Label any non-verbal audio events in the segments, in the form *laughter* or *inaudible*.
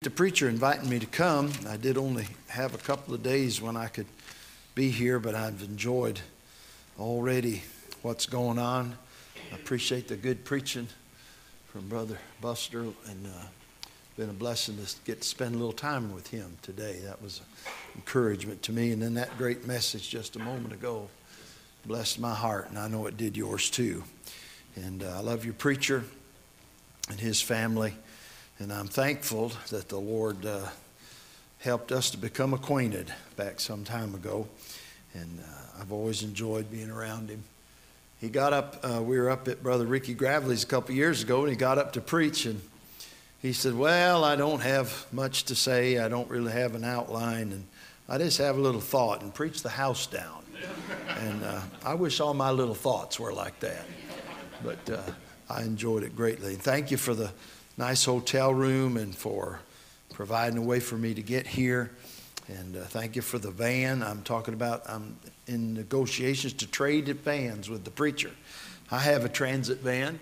The preacher inviting me to come. I did only have a couple of days when I could be here, but I've enjoyed already what's going on. I appreciate the good preaching from Brother Buster, and uh, been a blessing to get to spend a little time with him today. That was encouragement to me. And then that great message just a moment ago blessed my heart, and I know it did yours too. And uh, I love your preacher and his family. And I'm thankful that the Lord uh, helped us to become acquainted back some time ago. And uh, I've always enjoyed being around him. He got up, uh, we were up at Brother Ricky Gravely's a couple years ago, and he got up to preach. And he said, Well, I don't have much to say. I don't really have an outline. And I just have a little thought and preach the house down. *laughs* And uh, I wish all my little thoughts were like that. But uh, I enjoyed it greatly. Thank you for the nice hotel room and for providing a way for me to get here. And uh, thank you for the van. I'm talking about, I'm in negotiations to trade vans with the preacher. I have a transit van.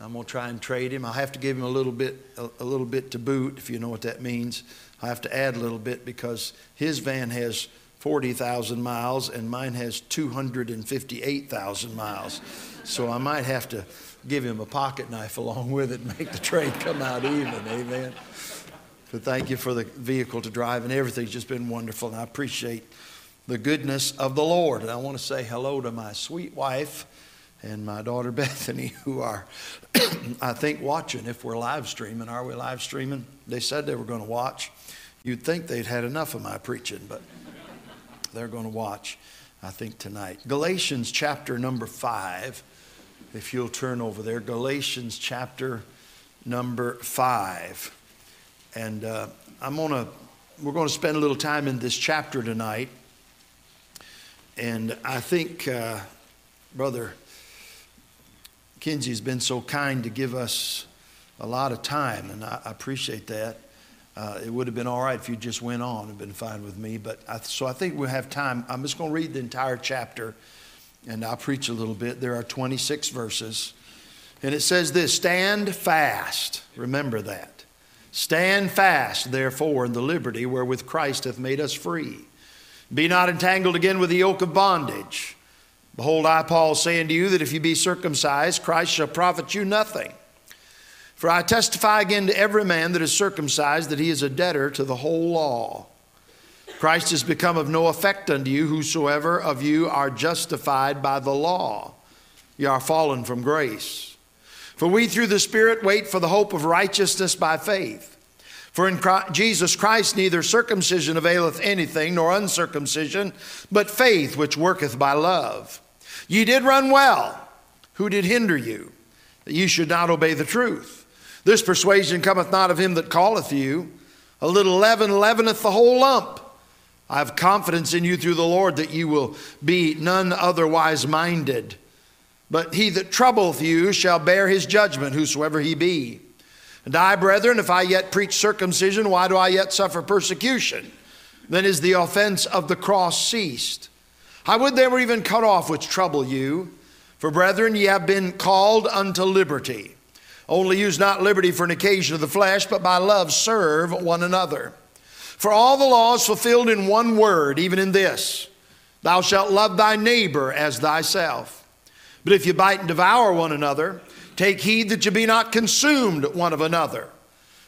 I'm going to try and trade him. I have to give him a little bit, a, a little bit to boot, if you know what that means. I have to add a little bit because his van has 40,000 miles and mine has 258,000 miles. So I might have to give him a pocket knife along with it and make the trade come out even. Amen. But thank you for the vehicle to drive and everything's just been wonderful. And I appreciate the goodness of the Lord. And I want to say hello to my sweet wife and my daughter *laughs* Bethany, who are, *coughs* I think, watching if we're live streaming. Are we live streaming? They said they were going to watch. You'd think they'd had enough of my preaching, but they're going to watch, I think, tonight. Galatians chapter number five if you'll turn over there, Galatians chapter number five. And uh, I'm gonna, we're going to spend a little time in this chapter tonight. And I think uh, Brother Kinsey's been so kind to give us a lot of time, and I appreciate that. Uh, it would have been all right if you just went on and been fine with me. But I, so I think we'll have time. I'm just going to read the entire chapter and I'll preach a little bit. There are 26 verses. And it says this Stand fast. Remember that. Stand fast, therefore, in the liberty wherewith Christ hath made us free. Be not entangled again with the yoke of bondage. Behold, I, Paul, say unto you that if you be circumcised, Christ shall profit you nothing. For I testify again to every man that is circumcised that he is a debtor to the whole law. Christ has become of no effect unto you, whosoever of you are justified by the law. You are fallen from grace. For we through the Spirit wait for the hope of righteousness by faith. For in Christ, Jesus Christ neither circumcision availeth anything, nor uncircumcision, but faith which worketh by love. Ye did run well. Who did hinder you? That ye should not obey the truth. This persuasion cometh not of him that calleth you. A little leaven leaveneth the whole lump. I have confidence in you through the Lord that you will be none otherwise minded. But he that troubleth you shall bear his judgment, whosoever he be. And I, brethren, if I yet preach circumcision, why do I yet suffer persecution? Then is the offense of the cross ceased. I would they were even cut off which trouble you. For, brethren, ye have been called unto liberty. Only use not liberty for an occasion of the flesh, but by love serve one another. For all the law is fulfilled in one word, even in this Thou shalt love thy neighbor as thyself. But if you bite and devour one another, take heed that you be not consumed one of another.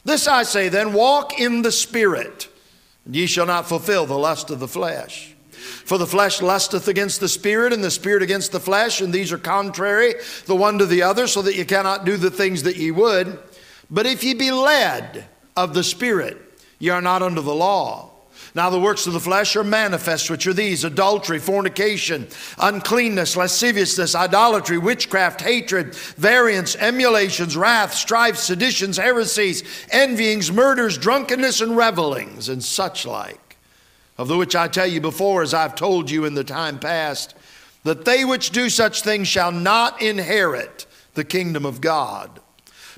This I say then walk in the Spirit, and ye shall not fulfill the lust of the flesh. For the flesh lusteth against the Spirit, and the Spirit against the flesh, and these are contrary the one to the other, so that ye cannot do the things that ye would. But if ye be led of the Spirit, Ye are not under the law. Now the works of the flesh are manifest, which are these adultery, fornication, uncleanness, lasciviousness, idolatry, witchcraft, hatred, variance, emulations, wrath, strife, seditions, heresies, envyings, murders, drunkenness, and revelings, and such like. Of the which I tell you before, as I've told you in the time past, that they which do such things shall not inherit the kingdom of God.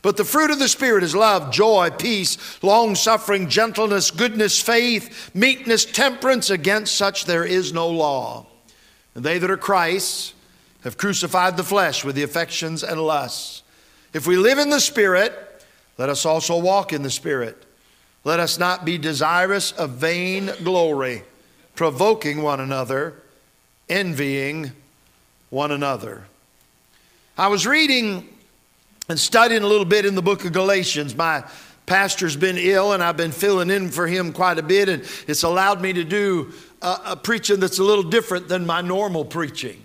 But the fruit of the Spirit is love, joy, peace, long suffering, gentleness, goodness, faith, meekness, temperance. Against such there is no law. And they that are Christ's have crucified the flesh with the affections and lusts. If we live in the Spirit, let us also walk in the Spirit. Let us not be desirous of vain glory, provoking one another, envying one another. I was reading and studying a little bit in the book of Galatians. My pastor's been ill, and I've been filling in for him quite a bit, and it's allowed me to do a, a preaching that's a little different than my normal preaching.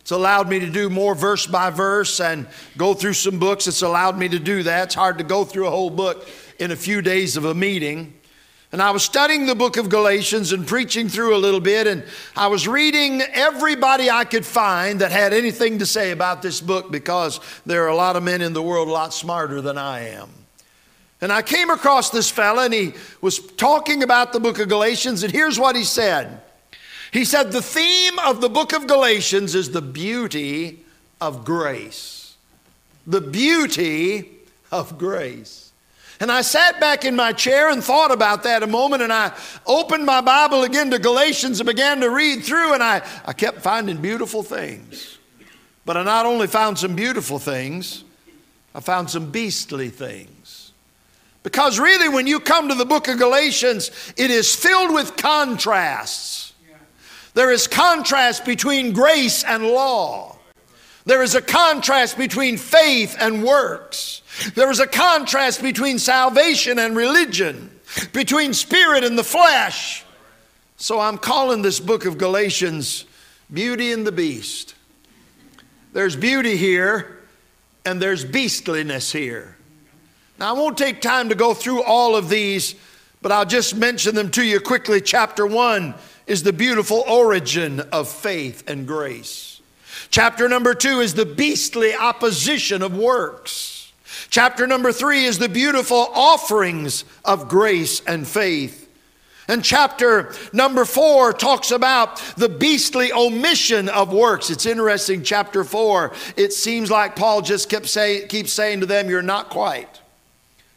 It's allowed me to do more verse by verse and go through some books. It's allowed me to do that. It's hard to go through a whole book in a few days of a meeting. And I was studying the book of Galatians and preaching through a little bit, and I was reading everybody I could find that had anything to say about this book because there are a lot of men in the world a lot smarter than I am. And I came across this fella, and he was talking about the book of Galatians, and here's what he said. He said, The theme of the book of Galatians is the beauty of grace. The beauty of grace. And I sat back in my chair and thought about that a moment, and I opened my Bible again to Galatians and began to read through, and I, I kept finding beautiful things. But I not only found some beautiful things, I found some beastly things. Because really, when you come to the book of Galatians, it is filled with contrasts. There is contrast between grace and law. There is a contrast between faith and works. There is a contrast between salvation and religion, between spirit and the flesh. So I'm calling this book of Galatians Beauty and the Beast. There's beauty here and there's beastliness here. Now, I won't take time to go through all of these, but I'll just mention them to you quickly. Chapter 1 is the beautiful origin of faith and grace. Chapter number two is the beastly opposition of works. Chapter number three is the beautiful offerings of grace and faith. And chapter number four talks about the beastly omission of works. It's interesting, chapter four, it seems like Paul just kept say, keeps saying to them, You're not quite,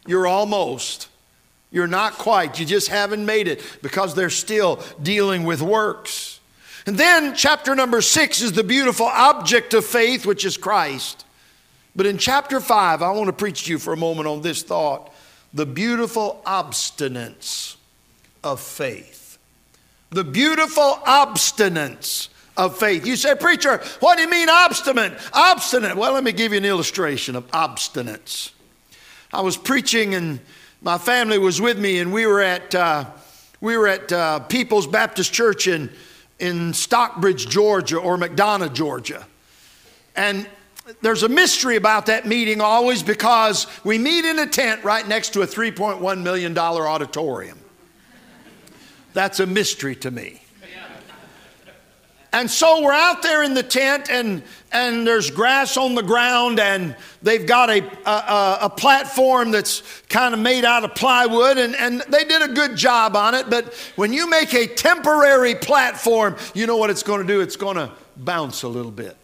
you're almost. You're not quite. You just haven't made it because they're still dealing with works. And then chapter number six is the beautiful object of faith, which is Christ. But in chapter five, I want to preach to you for a moment on this thought the beautiful obstinance of faith. The beautiful obstinance of faith. You say, Preacher, what do you mean obstinate? Obstinate. Well, let me give you an illustration of obstinance. I was preaching and my family was with me, and we were at, uh, we were at uh, People's Baptist Church in, in Stockbridge, Georgia, or McDonough, Georgia. And there's a mystery about that meeting always because we meet in a tent right next to a $3.1 million auditorium. That's a mystery to me. And so we're out there in the tent, and, and there's grass on the ground, and they've got a, a, a platform that's kind of made out of plywood, and, and they did a good job on it. But when you make a temporary platform, you know what it's going to do? It's going to bounce a little bit.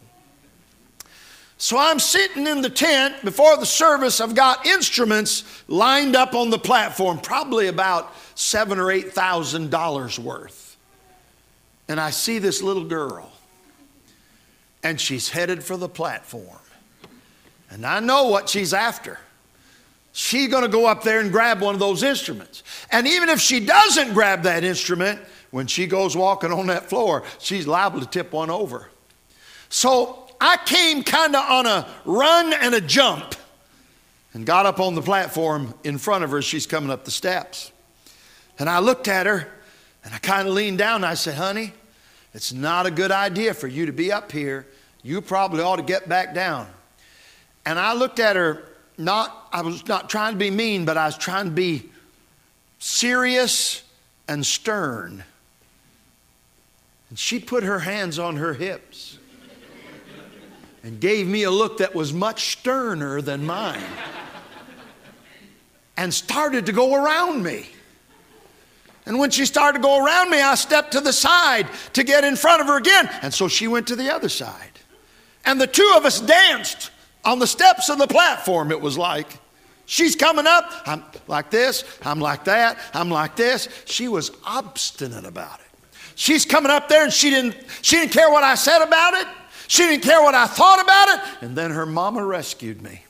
So I'm sitting in the tent before the service. I've got instruments lined up on the platform, probably about seven or eight thousand dollars worth and I see this little girl, and she's headed for the platform. And I know what she's after. She's going to go up there and grab one of those instruments. And even if she doesn't grab that instrument, when she goes walking on that floor, she's liable to tip one over. So I came kind of on a run and a jump and got up on the platform in front of her she's coming up the steps. And I looked at her and I kind of leaned down and I said, Honey, it's not a good idea for you to be up here. You probably ought to get back down. And I looked at her, not, I was not trying to be mean, but I was trying to be serious and stern. And she put her hands on her hips and gave me a look that was much sterner than mine and started to go around me. And when she started to go around me, I stepped to the side to get in front of her again. And so she went to the other side. And the two of us danced on the steps of the platform, it was like. She's coming up, I'm like this, I'm like that, I'm like this. She was obstinate about it. She's coming up there and she didn't, she didn't care what I said about it. She didn't care what I thought about it. And then her mama rescued me.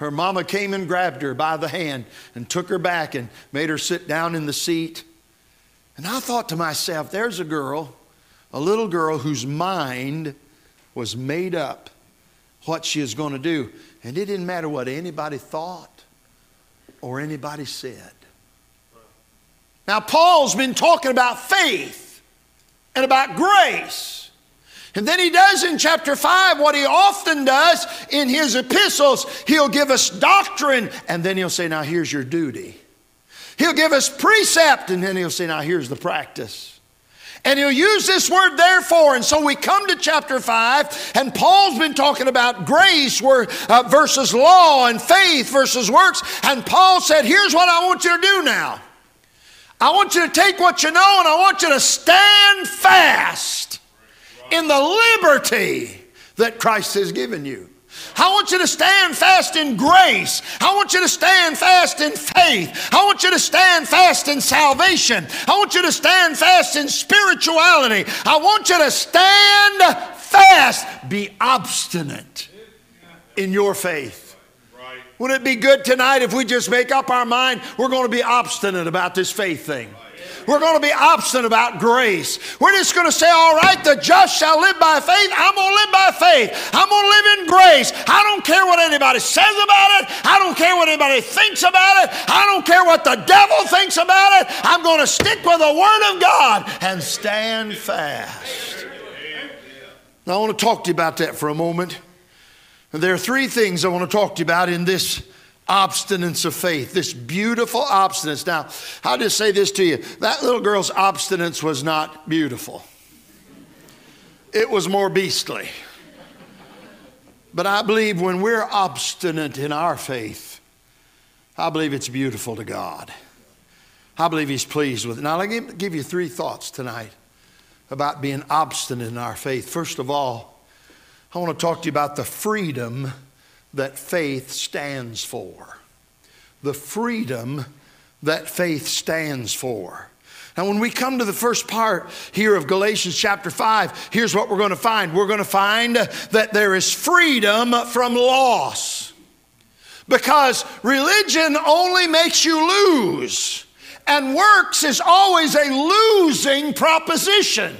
Her mama came and grabbed her by the hand and took her back and made her sit down in the seat. And I thought to myself, there's a girl, a little girl whose mind was made up what she is going to do. And it didn't matter what anybody thought or anybody said. Now, Paul's been talking about faith and about grace. And then he does in chapter 5 what he often does in his epistles. He'll give us doctrine, and then he'll say, Now here's your duty. He'll give us precept, and then he'll say, Now here's the practice. And he'll use this word therefore. And so we come to chapter 5, and Paul's been talking about grace uh, versus law and faith versus works. And Paul said, Here's what I want you to do now. I want you to take what you know and I want you to stand fast in the liberty that Christ has given you. I want you to stand fast in grace. I want you to stand fast in faith. I want you to stand fast in salvation. I want you to stand fast in spirituality. I want you to stand fast. Be obstinate in your faith. Wouldn't it be good tonight if we just make up our mind we're going to be obstinate about this faith thing? We're going to be obstinate about grace. We're just going to say, all right, the just shall live by faith. I'm going to live by faith. I'm going to live in grace. I don't care what anybody says about it. I don't care what anybody thinks about it. I don't care what the devil thinks about it. I'm going to stick with the Word of God and stand fast. Now, I want to talk to you about that for a moment. And there are three things I want to talk to you about in this obstinance of faith, this beautiful obstinance. Now, I'll just say this to you that little girl's obstinance was not beautiful, it was more beastly. But I believe when we're obstinate in our faith, I believe it's beautiful to God. I believe He's pleased with it. Now, let me give you three thoughts tonight about being obstinate in our faith. First of all, I want to talk to you about the freedom that faith stands for. The freedom that faith stands for. Now, when we come to the first part here of Galatians chapter 5, here's what we're going to find. We're going to find that there is freedom from loss. Because religion only makes you lose, and works is always a losing proposition.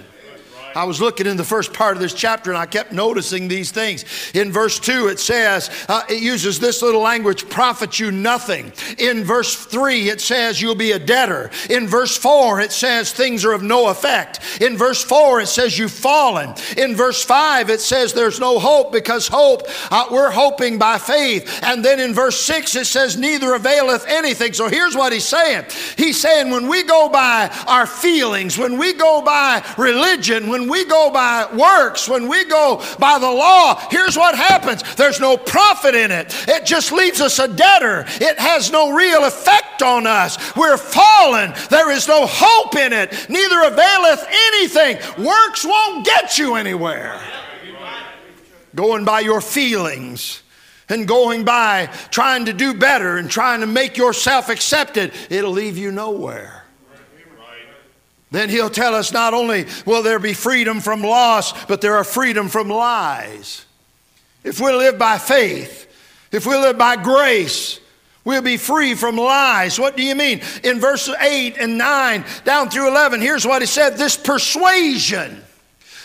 I was looking in the first part of this chapter and I kept noticing these things. In verse 2, it says, uh, it uses this little language, profit you nothing. In verse 3, it says, you'll be a debtor. In verse 4, it says, things are of no effect. In verse 4, it says, you've fallen. In verse 5, it says, there's no hope because hope, uh, we're hoping by faith. And then in verse 6, it says, neither availeth anything. So here's what he's saying He's saying, when we go by our feelings, when we go by religion, when when we go by works, when we go by the law, here's what happens there's no profit in it. It just leaves us a debtor. It has no real effect on us. We're fallen. There is no hope in it. Neither availeth anything. Works won't get you anywhere. Going by your feelings and going by trying to do better and trying to make yourself accepted, it'll leave you nowhere. Then he'll tell us not only will there be freedom from loss, but there are freedom from lies. If we live by faith, if we live by grace, we'll be free from lies. What do you mean? In verse 8 and 9 down through 11, here's what he said this persuasion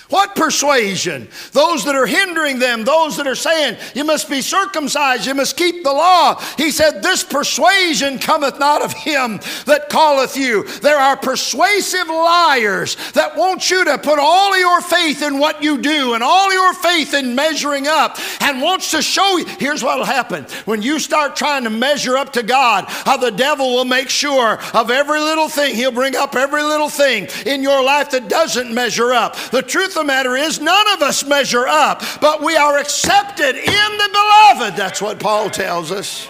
what persuasion? Those that are hindering them, those that are saying, You must be circumcised, you must keep the law. He said, This persuasion cometh not of him that calleth you. There are persuasive liars that want you to put all your faith in what you do and all your faith in measuring up and wants to show you. Here's what will happen when you start trying to measure up to God, how the devil will make sure of every little thing. He'll bring up every little thing in your life that doesn't measure up. The truth the matter is, none of us measure up, but we are accepted in the beloved. That's what Paul tells us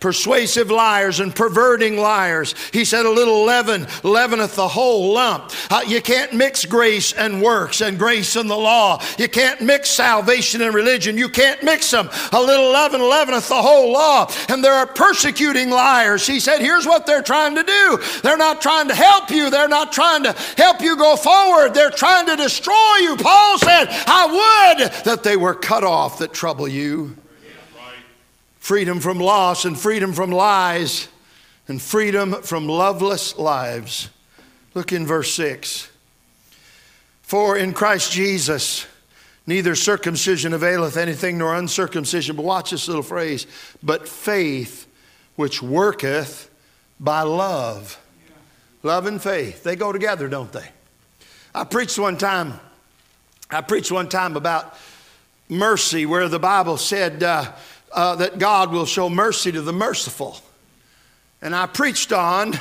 persuasive liars and perverting liars. He said, A little leaven leaveneth the whole lump. Uh, you can't mix grace and works and grace and the law. You can't mix salvation and religion. You can't mix them. A little leaven leaveneth the whole law. And there are persecuting liars. He said, Here's what they're trying to do they're not trying to help you, they're not trying to help you go forward, they're trying to destroy you. Paul said, I would that they were cut off that trouble you. Freedom from loss, and freedom from lies, and freedom from loveless lives. Look in verse 6. For in Christ Jesus, neither circumcision availeth anything nor uncircumcision. But watch this little phrase, but faith which worketh by love. Love and faith, they go together, don't they? I preached one time, I preached one time about mercy, where the Bible said uh, uh, that God will show mercy to the merciful. And I preached on,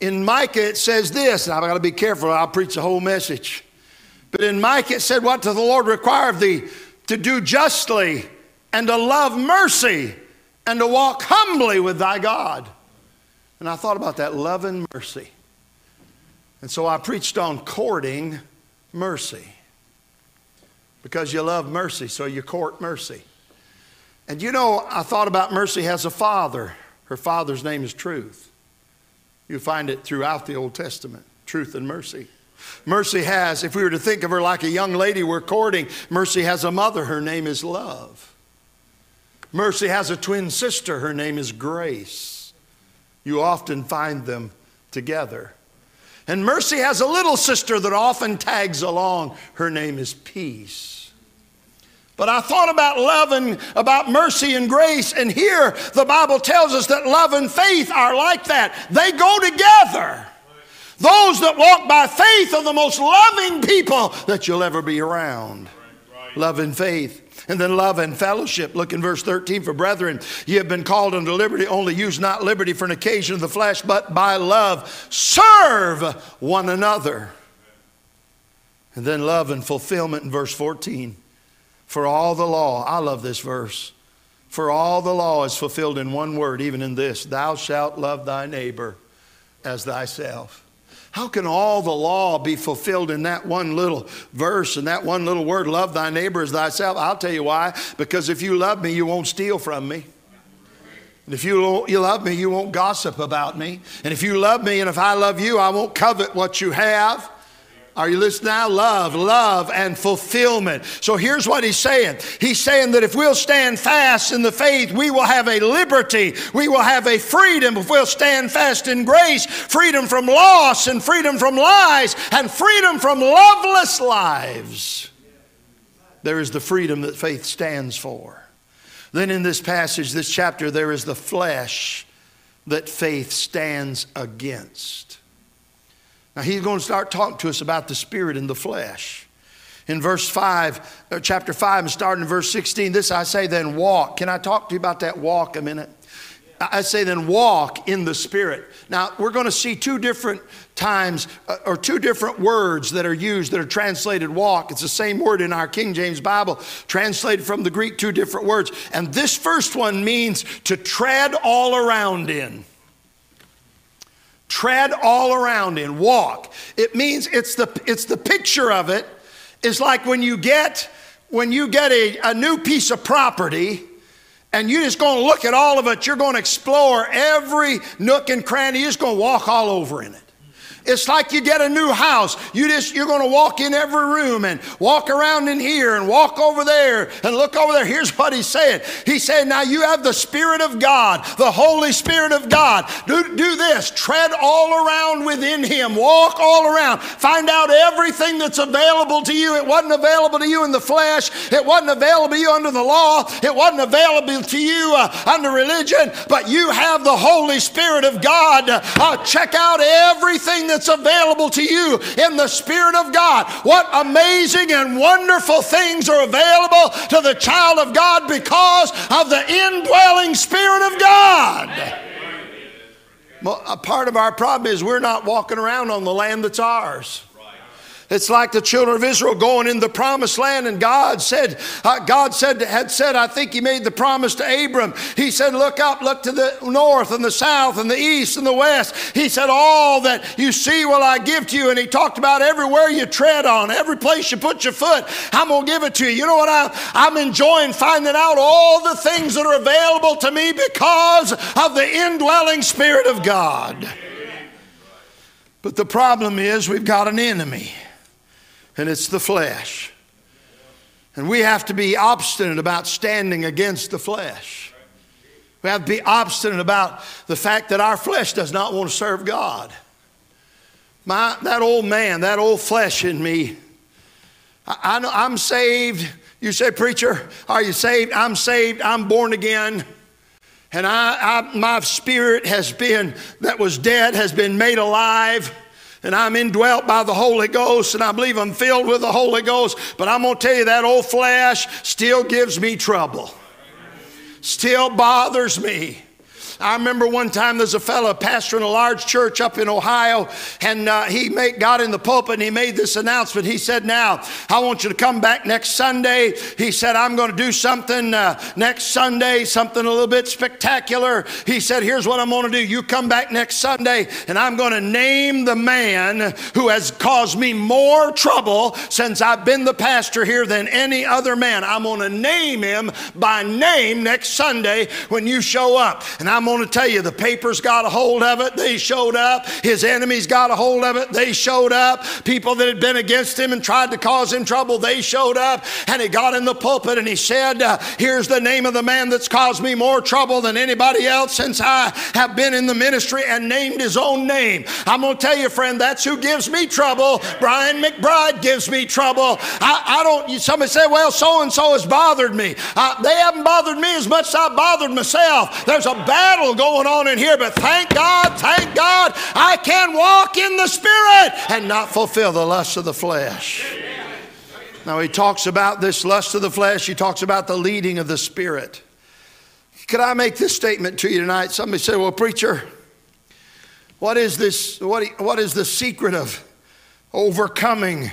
in Micah it says this, and I've got to be careful, I'll preach the whole message. But in Micah it said, What does the Lord require of thee? To do justly and to love mercy and to walk humbly with thy God. And I thought about that love and mercy. And so I preached on courting mercy. Because you love mercy, so you court mercy. And you know, I thought about mercy has a father. Her father's name is truth. You find it throughout the Old Testament truth and mercy. Mercy has, if we were to think of her like a young lady we're courting, Mercy has a mother. Her name is love. Mercy has a twin sister. Her name is grace. You often find them together. And Mercy has a little sister that often tags along. Her name is peace. But I thought about love and about mercy and grace, and here the Bible tells us that love and faith are like that. They go together. Those that walk by faith are the most loving people that you'll ever be around. Love and faith. And then love and fellowship. Look in verse 13 for brethren, ye have been called unto liberty, only use not liberty for an occasion of the flesh, but by love serve one another. And then love and fulfillment in verse 14. For all the law, I love this verse. For all the law is fulfilled in one word, even in this Thou shalt love thy neighbor as thyself. How can all the law be fulfilled in that one little verse and that one little word, love thy neighbor as thyself? I'll tell you why. Because if you love me, you won't steal from me. And if you, you love me, you won't gossip about me. And if you love me and if I love you, I won't covet what you have. Are you listening now? Love, love, and fulfillment. So here's what he's saying. He's saying that if we'll stand fast in the faith, we will have a liberty. We will have a freedom if we'll stand fast in grace, freedom from loss and freedom from lies and freedom from loveless lives. There is the freedom that faith stands for. Then in this passage, this chapter, there is the flesh that faith stands against. Now he's going to start talking to us about the spirit and the flesh. In verse 5, uh, chapter 5, and starting in verse 16, this I say, then walk. Can I talk to you about that walk a minute? I say, then walk in the Spirit. Now, we're going to see two different times uh, or two different words that are used that are translated walk. It's the same word in our King James Bible, translated from the Greek, two different words. And this first one means to tread all around in tread all around in, walk. It means it's the, it's the picture of it. it is like when you get, when you get a, a new piece of property and you're just going to look at all of it, you're going to explore every nook and cranny, you're just going to walk all over in it. It's like you get a new house. You just you're going to walk in every room and walk around in here and walk over there and look over there. Here's what he's saying. He said, "Now you have the Spirit of God, the Holy Spirit of God. Do, do this. Tread all around within Him. Walk all around. Find out everything that's available to you. It wasn't available to you in the flesh. It wasn't available to you under the law. It wasn't available to you uh, under religion. But you have the Holy Spirit of God. Uh, check out everything." That's available to you in the Spirit of God. What amazing and wonderful things are available to the child of God because of the indwelling Spirit of God. Well, a part of our problem is we're not walking around on the land that's ours. It's like the children of Israel going in the promised land, and God said, uh, God said, had said, I think He made the promise to Abram. He said, Look up, look to the north and the south and the east and the west. He said, All that you see will I give to you. And He talked about everywhere you tread on, every place you put your foot, I'm going to give it to you. You know what? I, I'm enjoying finding out all the things that are available to me because of the indwelling Spirit of God. But the problem is, we've got an enemy and it's the flesh. And we have to be obstinate about standing against the flesh. We have to be obstinate about the fact that our flesh does not want to serve God. My, that old man, that old flesh in me, I, know I'm saved. You say, Preacher, are you saved? I'm saved. I'm born again. And I, I, my spirit has been, that was dead, has been made alive and I'm indwelt by the Holy Ghost, and I believe I'm filled with the Holy Ghost. But I'm going to tell you that old flesh still gives me trouble, still bothers me. I remember one time there's a fellow pastor in a large church up in Ohio, and uh, he made, got in the pulpit and he made this announcement. He said, Now, I want you to come back next Sunday. He said, I'm going to do something uh, next Sunday, something a little bit spectacular. He said, Here's what I'm going to do. You come back next Sunday, and I'm going to name the man who has caused me more trouble since I've been the pastor here than any other man. I'm going to name him by name next Sunday when you show up. And I'm going to tell you, the papers got a hold of it. They showed up. His enemies got a hold of it. They showed up. People that had been against him and tried to cause him trouble, they showed up. And he got in the pulpit and he said, uh, Here's the name of the man that's caused me more trouble than anybody else since I have been in the ministry and named his own name. I'm going to tell you, friend, that's who gives me trouble. Brian McBride gives me trouble. I, I don't, somebody say, Well, so and so has bothered me. Uh, they haven't bothered me as much as I bothered myself. There's a battle battle going on in here, but thank God, thank God, I can walk in the Spirit and not fulfill the lust of the flesh. Now, he talks about this lust of the flesh, he talks about the leading of the Spirit. Could I make this statement to you tonight? Somebody said, Well, preacher, what is this? What, what is the secret of overcoming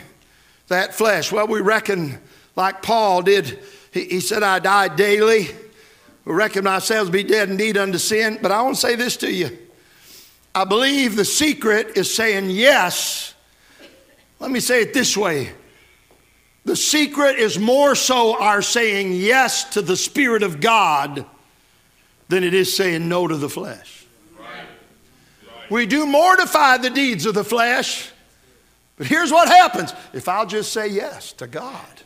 that flesh? Well, we reckon, like Paul did, he, he said, I die daily. We reckon ourselves to be dead indeed unto sin. But I want to say this to you. I believe the secret is saying yes. Let me say it this way the secret is more so our saying yes to the Spirit of God than it is saying no to the flesh. We do mortify the deeds of the flesh, but here's what happens if I'll just say yes to God.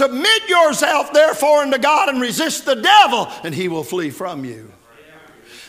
Submit yourself, therefore, unto God and resist the devil, and he will flee from you.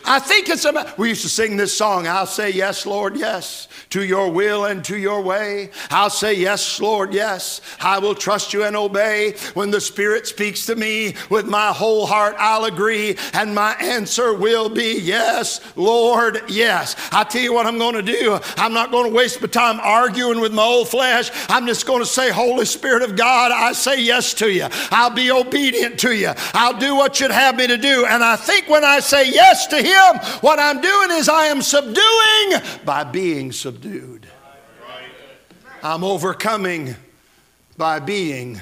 I think it's about, we used to sing this song, I'll say yes, Lord, yes, to your will and to your way. I'll say yes, Lord, yes. I will trust you and obey. When the Spirit speaks to me with my whole heart, I'll agree, and my answer will be yes, Lord, yes. I tell you what I'm going to do. I'm not going to waste my time arguing with my old flesh. I'm just going to say, Holy Spirit of God, I say yes to you. I'll be obedient to you. I'll do what you'd have me to do. And I think when I say yes to Him, him, what I'm doing is I am subduing by being subdued. I'm overcoming by being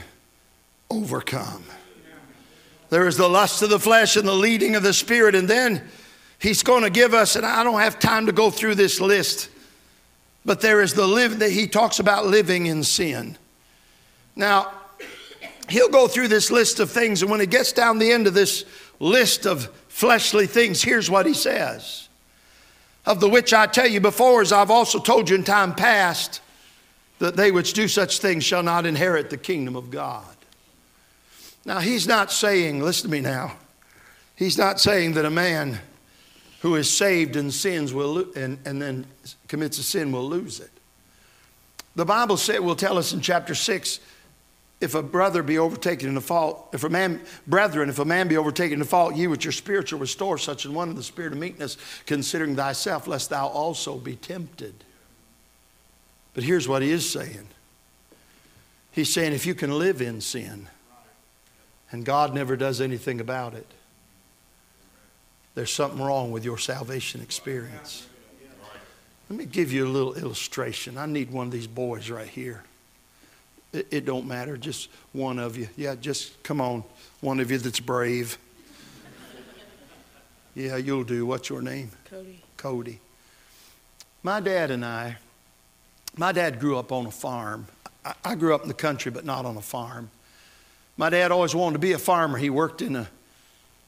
overcome. There is the lust of the flesh and the leading of the spirit. And then he's going to give us, and I don't have time to go through this list, but there is the live that he talks about living in sin. Now, he'll go through this list of things, and when he gets down the end of this list of fleshly things, here's what he says Of the which I tell you before, as I've also told you in time past, that they which do such things shall not inherit the kingdom of God. Now, he's not saying, listen to me now, he's not saying that a man who is saved and sins will and, and then commits a sin will lose it. The Bible will tell us in chapter 6 if a brother be overtaken in a fault, if a man, brethren, if a man be overtaken in a fault, ye with your spiritual restore such an one in the spirit of meekness, considering thyself, lest thou also be tempted. But here's what he is saying He's saying, if you can live in sin, and God never does anything about it, there's something wrong with your salvation experience. Let me give you a little illustration. I need one of these boys right here. It, it don't matter. Just one of you. Yeah, just come on. One of you that's brave. Yeah, you'll do. What's your name? Cody. Cody. My dad and I, my dad grew up on a farm. I, I grew up in the country, but not on a farm. My dad always wanted to be a farmer. He worked in a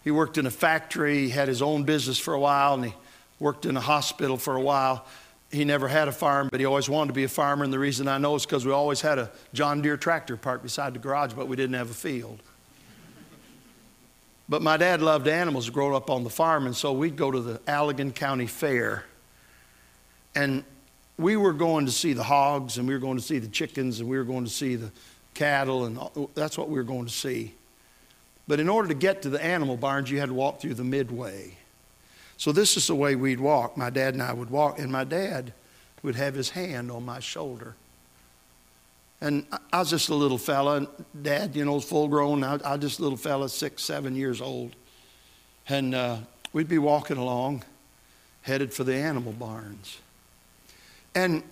he worked in a factory, he had his own business for a while, and he worked in a hospital for a while he never had a farm, but he always wanted to be a farmer. And the reason I know is because we always had a John Deere tractor parked beside the garage, but we didn't have a field. But my dad loved animals growing up on the farm, and so we'd go to the Allegan County Fair. And we were going to see the hogs, and we were going to see the chickens, and we were going to see the cattle, and that's what we were going to see. But in order to get to the animal barns, you had to walk through the midway. So this is the way we'd walk. My dad and I would walk, and my dad would have his hand on my shoulder. And I was just a little fella, dad, you know, full grown. I, I was just a little fella, six, seven years old. And uh, we'd be walking along, headed for the animal barns. And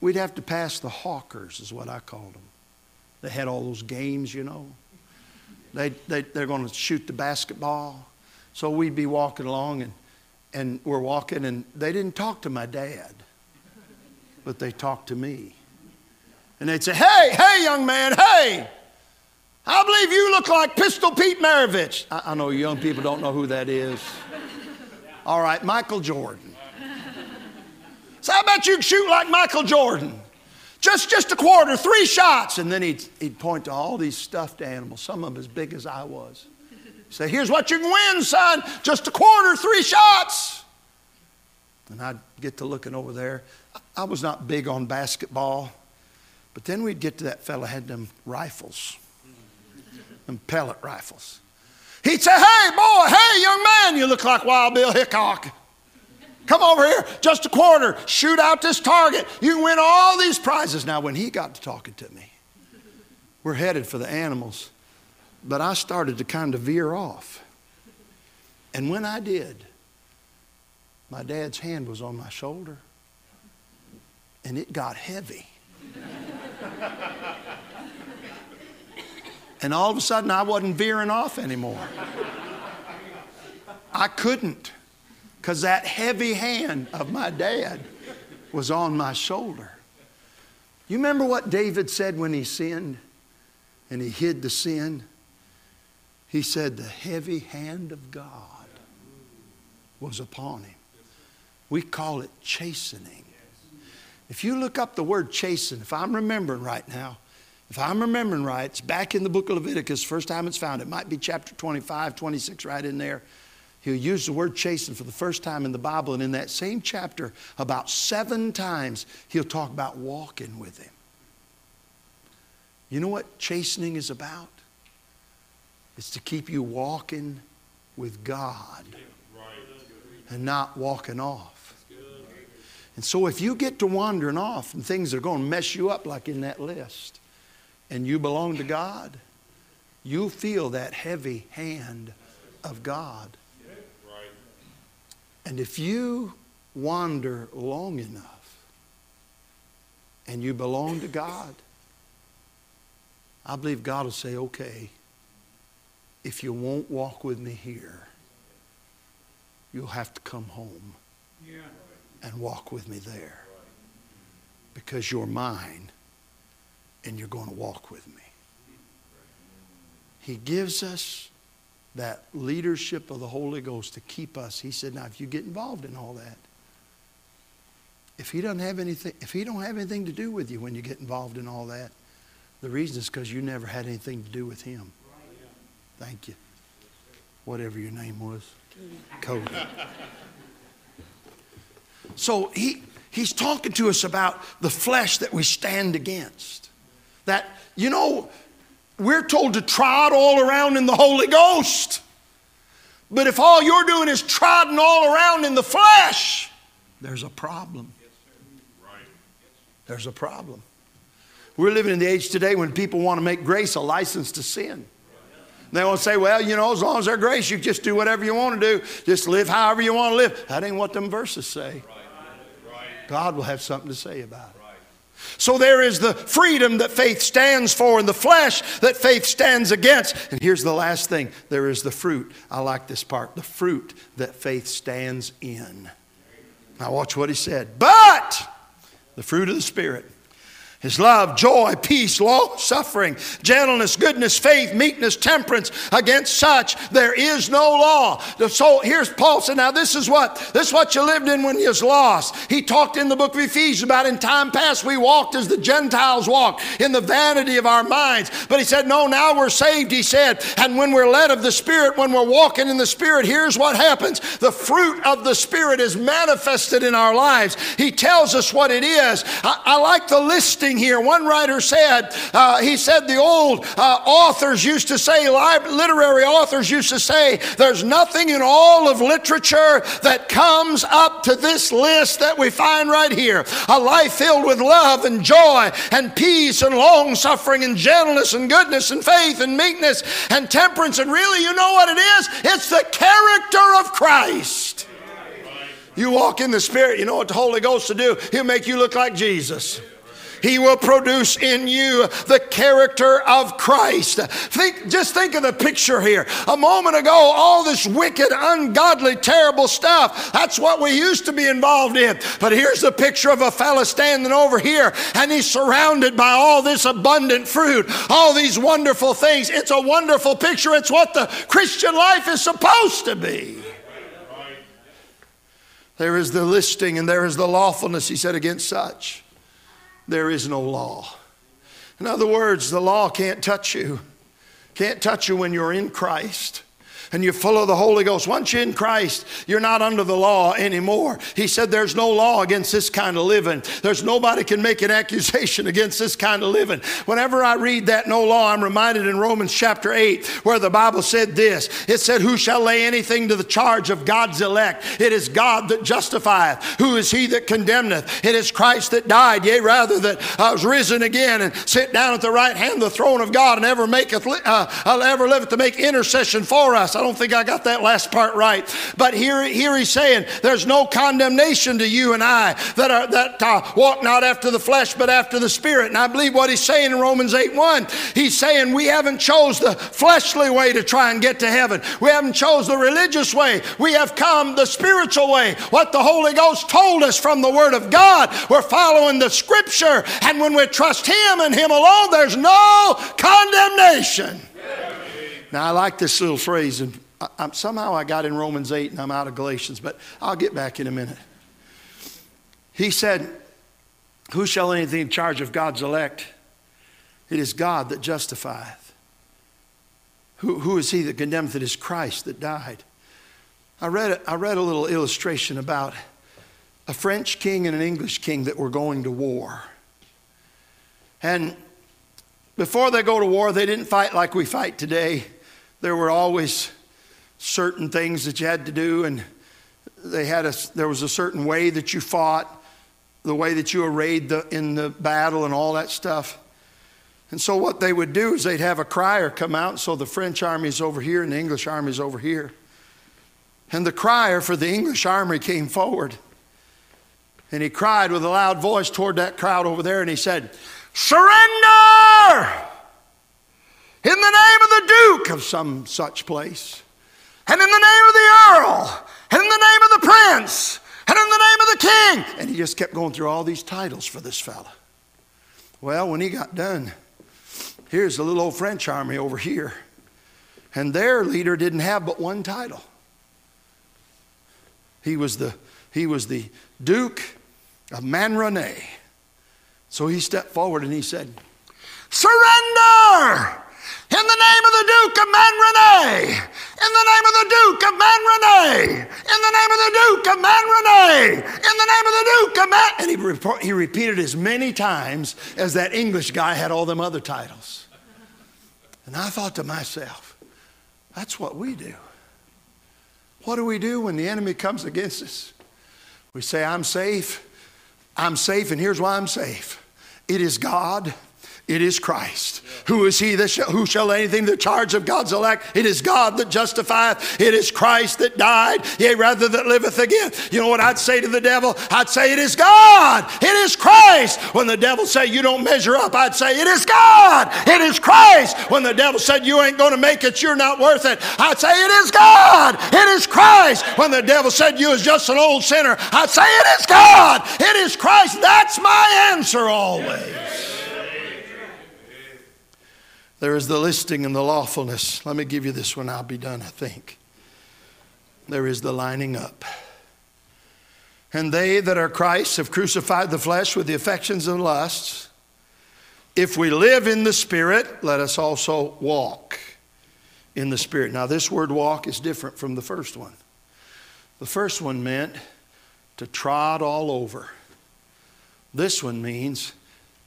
we'd have to pass the hawkers, is what I called them. They had all those games, you know. They, they, they're going to shoot the basketball. So we'd be walking along, and, and we're walking, and they didn't talk to my dad, but they talked to me. And they'd say, Hey, hey, young man, hey, I believe you look like Pistol Pete Maravich. I, I know young people don't know who that is. All right, Michael Jordan. So I bet you can shoot like Michael Jordan. Just, just a quarter, three shots. And then he'd, he'd point to all these stuffed animals, some of them as big as I was. Say, Here's what you can win, son. Just a quarter, three shots. And I'd get to looking over there. I was not big on basketball. But then we'd get to that fella had them rifles, them pellet rifles. He'd say, Hey, boy, hey, young man, you look like Wild Bill Hickok. Come over here, just a quarter, shoot out this target. You win all these prizes. Now, when he got to talking to me, we're headed for the animals, but I started to kind of veer off. And when I did, my dad's hand was on my shoulder, and it got heavy. And all of a sudden, I wasn't veering off anymore. I couldn't because that heavy hand of my dad was on my shoulder. You remember what David said when he sinned and he hid the sin? He said, The heavy hand of God was upon him. We call it chastening. If you look up the word chasten, if I'm remembering right now, if I'm remembering right, it's back in the book of Leviticus, first time it's found. It might be chapter 25, 26, right in there. He'll use the word chasten for the first time in the Bible, and in that same chapter, about seven times, he'll talk about walking with him. You know what chastening is about? It's to keep you walking with God and not walking off. And so if you get to wandering off and things are going to mess you up, like in that list, and you belong to God, you feel that heavy hand of God. And if you wander long enough and you belong to God, I believe God will say, okay, if you won't walk with me here, you'll have to come home. Yeah and walk with me there because you're mine and you're going to walk with me. He gives us that leadership of the Holy Ghost to keep us. He said, now if you get involved in all that, if he doesn't have anything, if he don't have anything to do with you when you get involved in all that, the reason is because you never had anything to do with him. Thank you. Whatever your name was. Cody. *laughs* So he, he's talking to us about the flesh that we stand against. That, you know, we're told to trot all around in the Holy Ghost. But if all you're doing is trotting all around in the flesh, there's a problem. There's a problem. We're living in the age today when people want to make grace a license to sin. They want to say, well, you know, as long as they're grace, you just do whatever you want to do. Just live however you want to live. That ain't what them verses say. God will have something to say about it. So there is the freedom that faith stands for and the flesh that faith stands against. And here's the last thing there is the fruit. I like this part the fruit that faith stands in. Now, watch what he said. But the fruit of the Spirit. His love, joy, peace, long suffering, gentleness, goodness, faith, meekness, temperance. Against such there is no law. So here's Paul said, now this is what this is what you lived in when you was lost. He talked in the book of Ephesians about in time past we walked as the Gentiles walked in the vanity of our minds. But he said, no, now we're saved, he said. And when we're led of the Spirit, when we're walking in the Spirit, here's what happens. The fruit of the Spirit is manifested in our lives. He tells us what it is. I, I like the listing here. One writer said, uh, he said the old uh, authors used to say, literary authors used to say, there's nothing in all of literature that comes up to this list that we find right here. A life filled with love and joy and peace and long suffering and gentleness and goodness and faith and meekness and temperance. And really, you know what it is? It's the character of Christ. You walk in the Spirit, you know what the Holy Ghost will do? He'll make you look like Jesus. He will produce in you the character of Christ. Think, just think of the picture here. A moment ago, all this wicked, ungodly, terrible stuff. That's what we used to be involved in. But here's the picture of a fella standing over here, and he's surrounded by all this abundant fruit, all these wonderful things. It's a wonderful picture. It's what the Christian life is supposed to be. There is the listing and there is the lawfulness, he said, against such there is no law. In other words, the law can't touch you, can't touch you when you're in Christ and you're full of the Holy Ghost. Once you're in Christ, you're not under the law anymore. He said there's no law against this kind of living. There's nobody can make an accusation *laughs* against this kind of living. Whenever I read that no law, I'm reminded in Romans chapter 8 where the Bible said this. It said, Who shall lay anything to the charge of God's elect? It is God that justifieth. Who is he that condemneth? It is Christ that died, yea, rather that uh, was risen again and sit down at the right hand of the throne of God and ever maketh uh, uh, ever liveth to make intercession for us. I don't think I got that last part right. But here, here he's saying there's no condemnation to you and I that, are, that uh, walk not after the flesh but after the spirit. And I believe what he's saying in Romans 8 1, he's saying we haven't chose the fleshly way to try and get to heaven. We haven't chose the religious way. We have come the spiritual way. What the Holy Ghost told us from the Word of God. We're following the Scripture. And when we trust Him and Him alone, there's no condemnation. Now, I like this little phrase, and I, somehow I got in Romans 8 and I'm out of Galatians, but I'll get back in a minute. He said, Who shall anything in charge of God's elect? It is God that justifieth. Who, who is he that condemneth? It is Christ that died. I read, I read a little illustration about a French king and an English king that were going to war. And before they go to war, they didn't fight like we fight today there were always certain things that you had to do, and they had a, there was a certain way that you fought, the way that you arrayed the, in the battle, and all that stuff. And so, what they would do is they'd have a crier come out. So, the French army's over here, and the English army's over here. And the crier for the English army came forward. And he cried with a loud voice toward that crowd over there, and he said, Surrender! in the name the Duke of some such place, and in the name of the Earl, and in the name of the Prince, and in the name of the King. And he just kept going through all these titles for this fella. Well, when he got done, here's the little old French army over here. And their leader didn't have but one title. He was the, he was the Duke of Manrone. So he stepped forward and he said, Surrender! In the name of the Duke of Manrene. In the name of the Duke of Manrene. In the name of the Duke of Manrene. In the name of the Duke of Man. And he, he repeated as many times as that English guy had all them other titles. And I thought to myself, that's what we do. What do we do when the enemy comes against us? We say, I'm safe. I'm safe, and here's why I'm safe. It is God It is Christ. Who is he that shall, who shall anything the charge of God's elect? It is God that justifieth. It is Christ that died, yea, rather that liveth again. You know what I'd say to the devil? I'd say, It is God. It is Christ. When the devil say you don't measure up, I'd say, It is God. It is Christ. When the devil said you ain't going to make it, you're not worth it, I'd say, It is God. It is Christ. When the devil said you is just an old sinner, I'd say, It is God. It is Christ. That's my answer always. There is the listing and the lawfulness. Let me give you this one, I'll be done, I think. There is the lining up. And they that are Christ have crucified the flesh with the affections and lusts. If we live in the Spirit, let us also walk in the Spirit. Now, this word walk is different from the first one. The first one meant to trot all over, this one means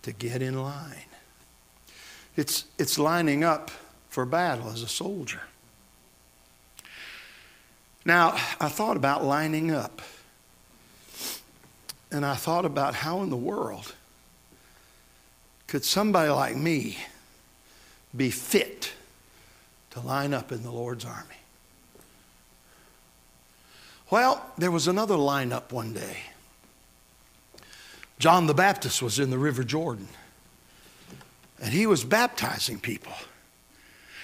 to get in line. It's, it's lining up for battle as a soldier. Now, I thought about lining up. And I thought about how in the world could somebody like me be fit to line up in the Lord's army? Well, there was another lineup one day. John the Baptist was in the River Jordan and he was baptizing people.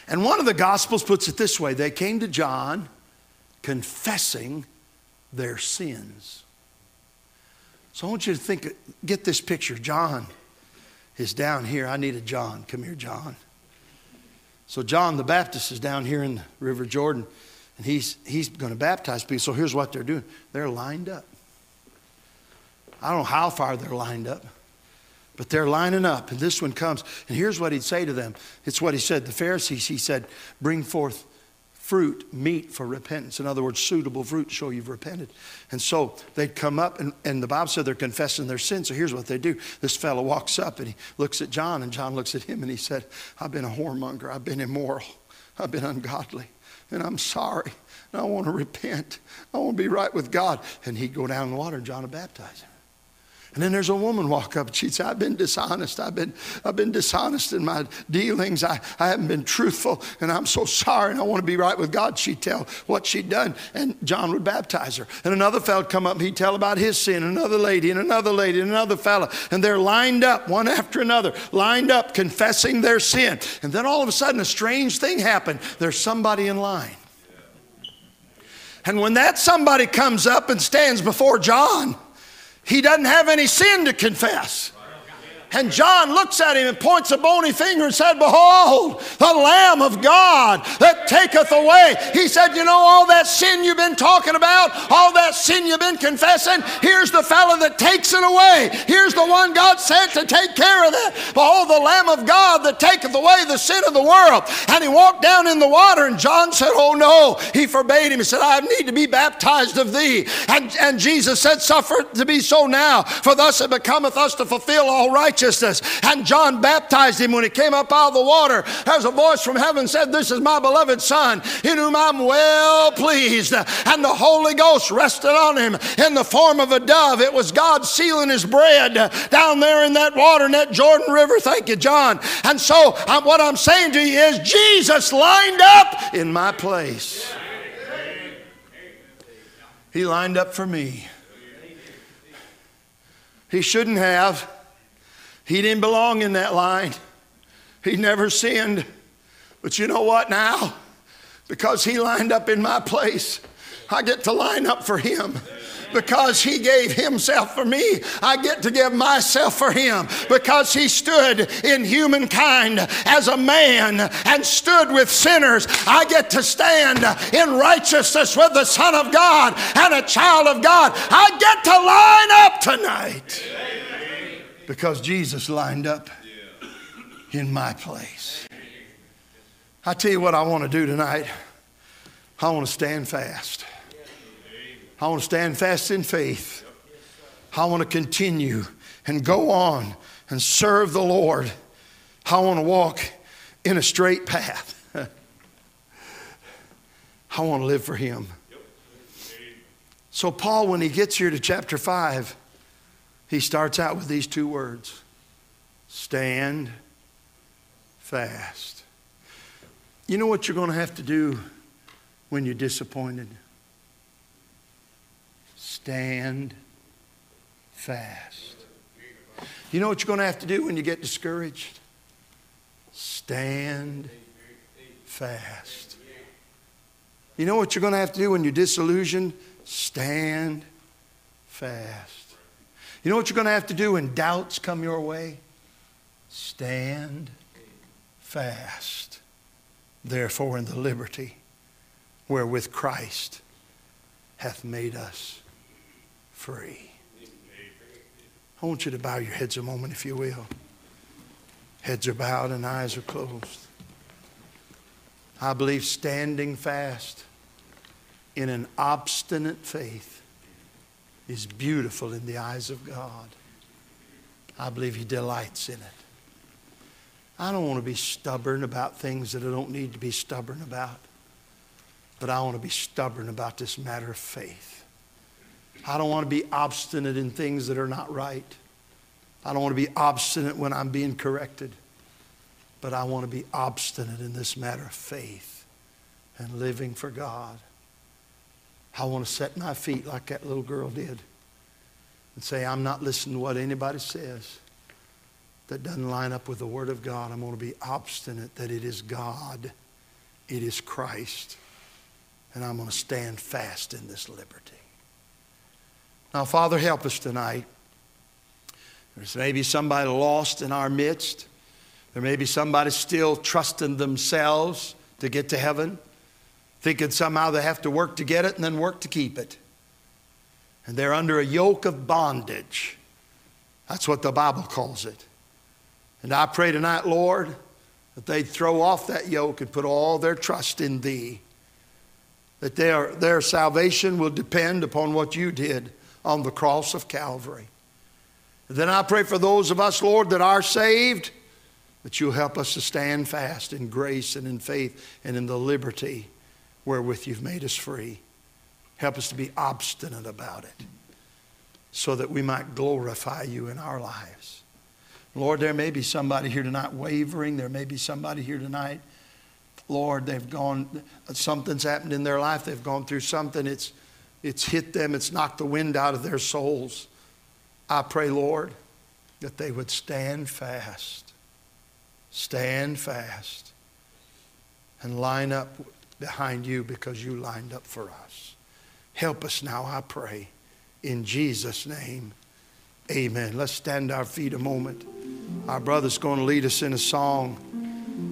And one of the Gospels puts it this way they came to John confessing their sins. So I want you to think, get this picture. John is down here. I need a John. Come here, John. So John the Baptist is down here in the River Jordan, and he's, he's going to baptize people. So here's what they're doing they're lined up. I don't know how far they're lined up. But they're lining up, and this one comes. And here's what he'd say to them it's what he said. The Pharisees, he said, bring forth fruit, meet for repentance. In other words, suitable fruit show you've repented. And so they'd come up, and, and the Bible said they're confessing their sins. So here's what they do this fellow walks up and he looks at John, and John looks at him and he said, I've been a whoremonger, I've been immoral, I've been ungodly, and I'm sorry. And I want to repent. I want to be right with God. And he'd go down in the water, and John would baptize him. And then there's a woman walk up and she'd say, I've been dishonest. I've been, I've been dishonest in my dealings. I, I haven't been truthful and I'm so sorry and I want to be right with God. She'd tell what she'd done and John would baptize her. And another fellow would come up and he'd tell about his sin. Another lady and another lady and another fella. And they're lined up one after another, lined up confessing their sin. And then all of a sudden a strange thing happened. There's somebody in line. And when that somebody comes up and stands before John, he doesn't have any sin to confess. And John looks at him and points a bony finger and said, Behold, the Lamb of God that taketh away. He said, You know, all that sin you've been talking about, all that sin you've been confessing, here's the fellow that takes it away. Here's the one God sent to take care of that. Behold, the Lamb of God that taketh away the sin of the world. And he walked down in the water, and John said, Oh no. He forbade him. He said, I need to be baptized of thee. And, and Jesus said, Suffer to be so now, for thus it becometh us to fulfill all righteousness righteousness. And John baptized him when he came up out of the water. There's a voice from heaven said, This is my beloved Son, in whom I'm well pleased. And the Holy Ghost rested on him in the form of a dove. It was God sealing his bread down there in that water, in that Jordan River. Thank you, John. And so, what I'm saying to you is, Jesus lined up in my place. He lined up for me. He shouldn't have. He didn't belong in that line. He never sinned. But you know what now? Because he lined up in my place, I get to line up for him because he gave himself for me. I get to give myself for him because he stood in humankind as a man and stood with sinners. I get to stand in righteousness with the Son of God and a child of God. I get to line up tonight because Jesus lined up in my place. I tell you what I want to do tonight. I want to stand fast. I want to stand fast in faith. I want to continue and go on and serve the Lord. I want to walk in a straight path. *laughs* I want to live for Him. So, Paul, when he gets here to chapter 5, he starts out with these two words stand fast. You know what you're going to have to do when you're disappointed? Stand fast. You know what you're going to have to do when you get discouraged? Stand fast. You know what you're going to have to do when you're disillusioned? Stand fast. You know what you're going to have to do when doubts come your way? Stand fast. Therefore, in the liberty wherewith Christ hath made us free. I want you to bow your heads a moment, if you will. Heads are bowed and eyes are closed. I believe standing fast in an obstinate faith is beautiful in the eyes of God. I believe He delights in it. I don't want to be stubborn about things that I don't need to be stubborn about, but I want to be stubborn about this matter of faith. I don't want to be obstinate in things that are not right. I don't want to be obstinate when I'm being corrected, but I want to be obstinate in this matter of faith and living for God. I want to set my feet like that little girl did and say, I'm not listening to what anybody says that doesn't line up with the Word of God. I'm going to be obstinate that it is God, it is Christ, and I'm going to stand fast in this liberty. Now, Father, help us tonight. There's maybe somebody lost in our midst. There may be somebody still trusting themselves to get to heaven, thinking somehow they have to work to get it and then work to keep it. And they're under a yoke of bondage. That's what the Bible calls it. And I pray tonight, Lord, that they'd throw off that yoke and put all their trust in Thee. That their, their salvation will depend upon what you did on the cross of Calvary. Then I pray for those of us, Lord, that are saved, that you'll help us to stand fast in grace and in faith and in the liberty wherewith you've made us free. Help us to be obstinate about it so that we might glorify you in our lives. Lord, there may be somebody here tonight wavering. There may be somebody here tonight. Lord, they've gone, something's happened in their life. They've gone through something. It's it's hit them, it's knocked the wind out of their souls. I pray, Lord, that they would stand fast, stand fast, and line up behind you because you lined up for us. Help us now, I pray. In Jesus' name, amen. Let's stand our feet a moment. Our brother's going to lead us in a song.